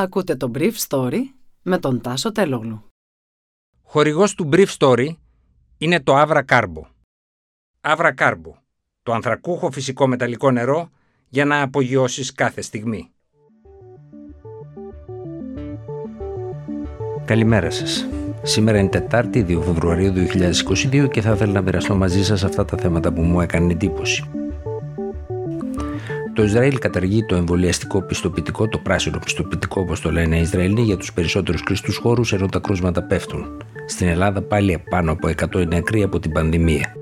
Ακούτε το Brief Story με τον Τάσο Τελόγλου. Χορηγός του Brief Story είναι το Avra Carbo. Avra Carbo, το ανθρακούχο φυσικό μεταλλικό νερό για να απογειώσεις κάθε στιγμή. Καλημέρα σας. Σήμερα είναι Τετάρτη, 2 Φεβρουαρίου 2022 και θα ήθελα να μοιραστώ μαζί σας αυτά τα θέματα που μου έκανε εντύπωση. Το Ισραήλ καταργεί το εμβολιαστικό πιστοποιητικό, το πράσινο πιστοποιητικό όπως το λένε οι Ισραηλοί, για τους περισσότερους κλειστούς χώρους ενώ τα κρούσματα πέφτουν. Στην Ελλάδα πάλι πάνω από 100 νεκροί από την πανδημία.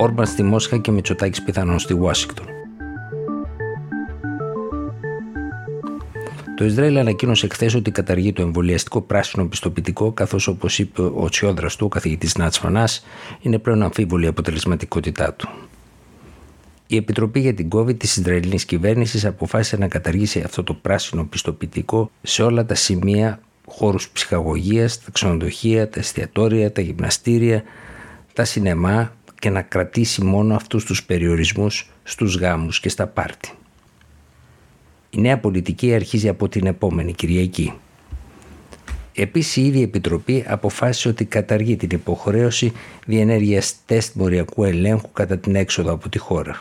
Όρμπαν στη Μόσχα και Μητσοτάκης πιθανόν στη Ουάσιγκτον. Το Ισραήλ ανακοίνωσε χθες ότι καταργεί το εμβολιαστικό πράσινο πιστοποιητικό, καθώς όπως είπε ο τσιόδρας του, ο καθηγητής Νάτς Φανάς, είναι πλέον αμφίβολη η αποτελεσματικότητά του. Η Επιτροπή για την COVID της Ισραηλινής κυβέρνησης αποφάσισε να καταργήσει αυτό το πράσινο πιστοποιητικό σε όλα τα σημεία χώρους ψυχαγωγίας, τα ξενοδοχεία, τα εστιατόρια, τα γυμναστήρια, τα σινεμά και να κρατήσει μόνο αυτούς τους περιορισμούς στους γάμους και στα πάρτι. Η νέα πολιτική αρχίζει από την επόμενη Κυριακή. Επίσης η ίδια Επιτροπή αποφάσισε ότι καταργεί την υποχρέωση διενέργειας τεστ μοριακού ελέγχου κατά την έξοδο από τη χώρα.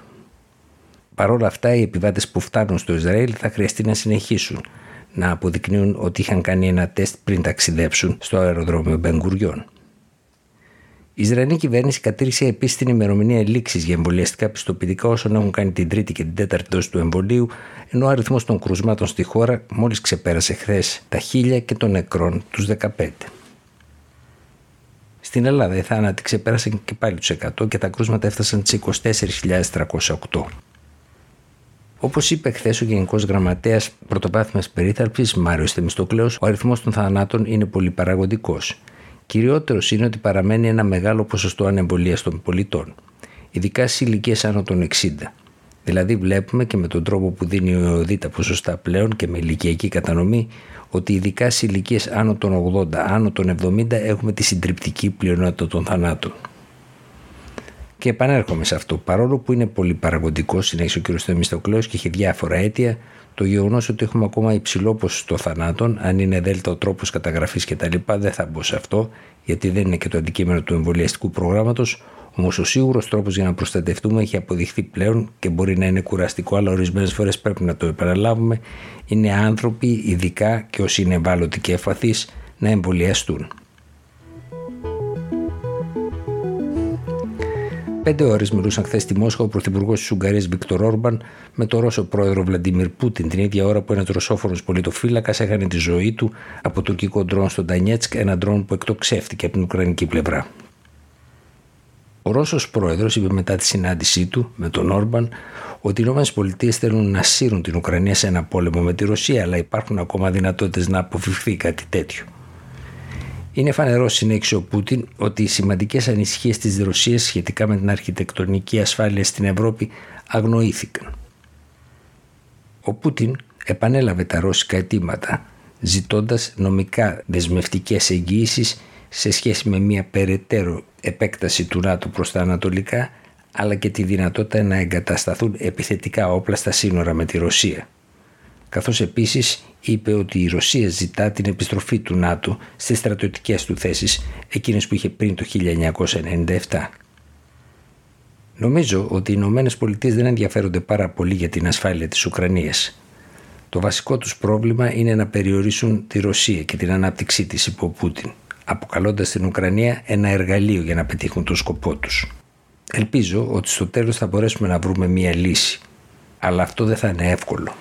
Παρ' όλα αυτά, οι επιβάτες που φτάνουν στο Ισραήλ θα χρειαστεί να συνεχίσουν να αποδεικνύουν ότι είχαν κάνει ένα τεστ πριν ταξιδέψουν στο αεροδρόμιο Μπενγκουριών. Η Ισραηλινή κυβέρνηση κατήρυσε επίση την ημερομηνία λήξης για εμβολιαστικά πιστοποιητικά όσων έχουν κάνει την τρίτη και την τέταρτη δόση του εμβολίου, ενώ ο αριθμός των κρουσμάτων στη χώρα μόλις ξεπέρασε χθες τα χίλια και των νεκρών τους 15. Στην Ελλάδα οι θάνατοι ξεπέρασαν και πάλι τους 100 και τα κρούσματα έφτασαν τις 24.308. Όπως είπε χθες ο Γενικός Γραμματέας Πρωτοβάθμιας Περίθαλψης Μάριος Θεμιστοκλέος, ο αριθμός των θανάτων είναι πολύ παραγωγικό. Κυριότερος είναι ότι παραμένει ένα μεγάλο ποσοστό ανεμβολίας των πολιτών, ειδικά στι ηλικίες άνω των 60. Δηλαδή, βλέπουμε και με τον τρόπο που δίνει ο ΕΟΔΗ τα ποσοστά πλέον και με ηλικιακή κατανομή, ότι ειδικά στι ηλικίες άνω των 80, άνω των 70 έχουμε τη συντριπτική πλειονότητα των θανάτων. Και επανέρχομαι σε αυτό. Παρόλο που είναι πολύ παραγωγικός, συνέχισε ο κ. Θεμιστοκλέο και έχει διάφορα αίτια, το γεγονός ότι έχουμε ακόμα υψηλό ποσοστό θανάτων, αν είναι δέλτα ο τρόπος καταγραφής κτλ., δεν θα μπω σε αυτό, γιατί δεν είναι και το αντικείμενο του εμβολιαστικού προγράμματος. Όμως ο σίγουρος τρόπος για να προστατευτούμε έχει αποδειχθεί πλέον και μπορεί να είναι κουραστικό, αλλά ορισμένες φορές πρέπει να το επαναλάβουμε. Είναι άνθρωποι, ειδικά και όσοι είναι ευάλωτοι και ευπαθείς, να εμβολιαστούν. Πέντε ώρες μιλούσαν χθες στη Μόσχα ο πρωθυπουργός της Ουγγαρίας Βικτορ Όρμπαν με τον Ρώσο πρόεδρο Βλαντιμίρ Πούτιν την ίδια ώρα που ένας ρωσόφωνος πολιτοφύλακα έχανε τη ζωή του από τουρκικό ντρόν στο Ντανιέτσκ, ένα ντρόν που εκτοξεύτηκε από την Ουκρανική πλευρά. Ο Ρώσος πρόεδρος είπε μετά τη συνάντησή του με τον Όρμπαν ότι οι ΗΠΑ θέλουν να σύρουν την Ουκρανία σε ένα πόλεμο με τη Ρωσία, αλλά υπάρχουν ακόμα δυνατότητες να αποφευχθεί κάτι τέτοιο. Είναι φανερό, συνέχισε ο Πούτιν, ότι οι σημαντικές ανησυχίες της Ρωσίας σχετικά με την αρχιτεκτονική ασφάλεια στην Ευρώπη αγνοήθηκαν. Ο Πούτιν επανέλαβε τα ρώσικα αιτήματα, ζητώντας νομικά δεσμευτικές εγγύησει σε σχέση με μια περαιτέρω επέκταση του ΝΑΤΟ προς τα ανατολικά, αλλά και τη δυνατότητα να εγκατασταθούν επιθετικά όπλα στα σύνορα με τη Ρωσία καθώς επίσης είπε ότι η Ρωσία ζητά την επιστροφή του ΝΑΤΟ στις στρατιωτικές του θέσεις, εκείνες που είχε πριν το 1997. Νομίζω ότι οι Ηνωμένες Πολιτείες δεν ενδιαφέρονται πάρα πολύ για την ασφάλεια της Ουκρανίας. Το βασικό τους πρόβλημα είναι να περιορίσουν τη Ρωσία και την ανάπτυξή της υπό Πούτιν, αποκαλώντας την Ουκρανία ένα εργαλείο για να πετύχουν το σκοπό τους. Ελπίζω ότι στο τέλος θα μπορέσουμε να βρούμε μία λύση, αλλά αυτό δεν θα είναι εύκολο.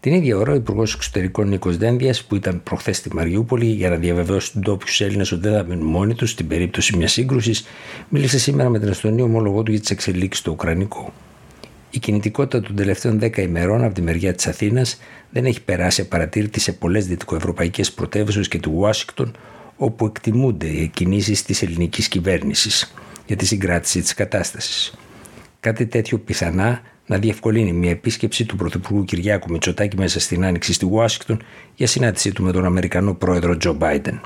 Την ίδια ώρα, ο Υπουργός Εξωτερικών Νίκος Δένδιας, που ήταν προχθές στη Μαριούπολη για να διαβεβαιώσει του ντόπιου Έλληνες ότι δεν θα μείνουν μόνοι τους στην περίπτωση μιας σύγκρουσης, μίλησε σήμερα με την Αστονία ομολογό του για τις εξελίξεις στο Ουκρανικό. Η κινητικότητα των τελευταίων 10 ημερών από τη μεριά της Αθήνας δεν έχει περάσει απαρατήρητη σε πολλές δυτικοευρωπαϊκές πρωτεύουσες και του Ουάσιγκτον, όπου εκτιμούνται οι κινήσει της ελληνικής κυβέρνησης για τη συγκράτηση της κατάστασης. Κάτι τέτοιο πιθανά να διευκολύνει μια επίσκεψη του Πρωθυπουργού Κυριάκου Μητσοτάκη μέσα στην Άνοιξη στη Ουάσιγκτον για συνάντησή του με τον Αμερικανό πρόεδρο Τζο Μπάιντεν.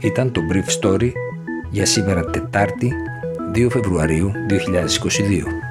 Ήταν το Brief Story για σήμερα Τετάρτη 2 Φεβρουαρίου 2022.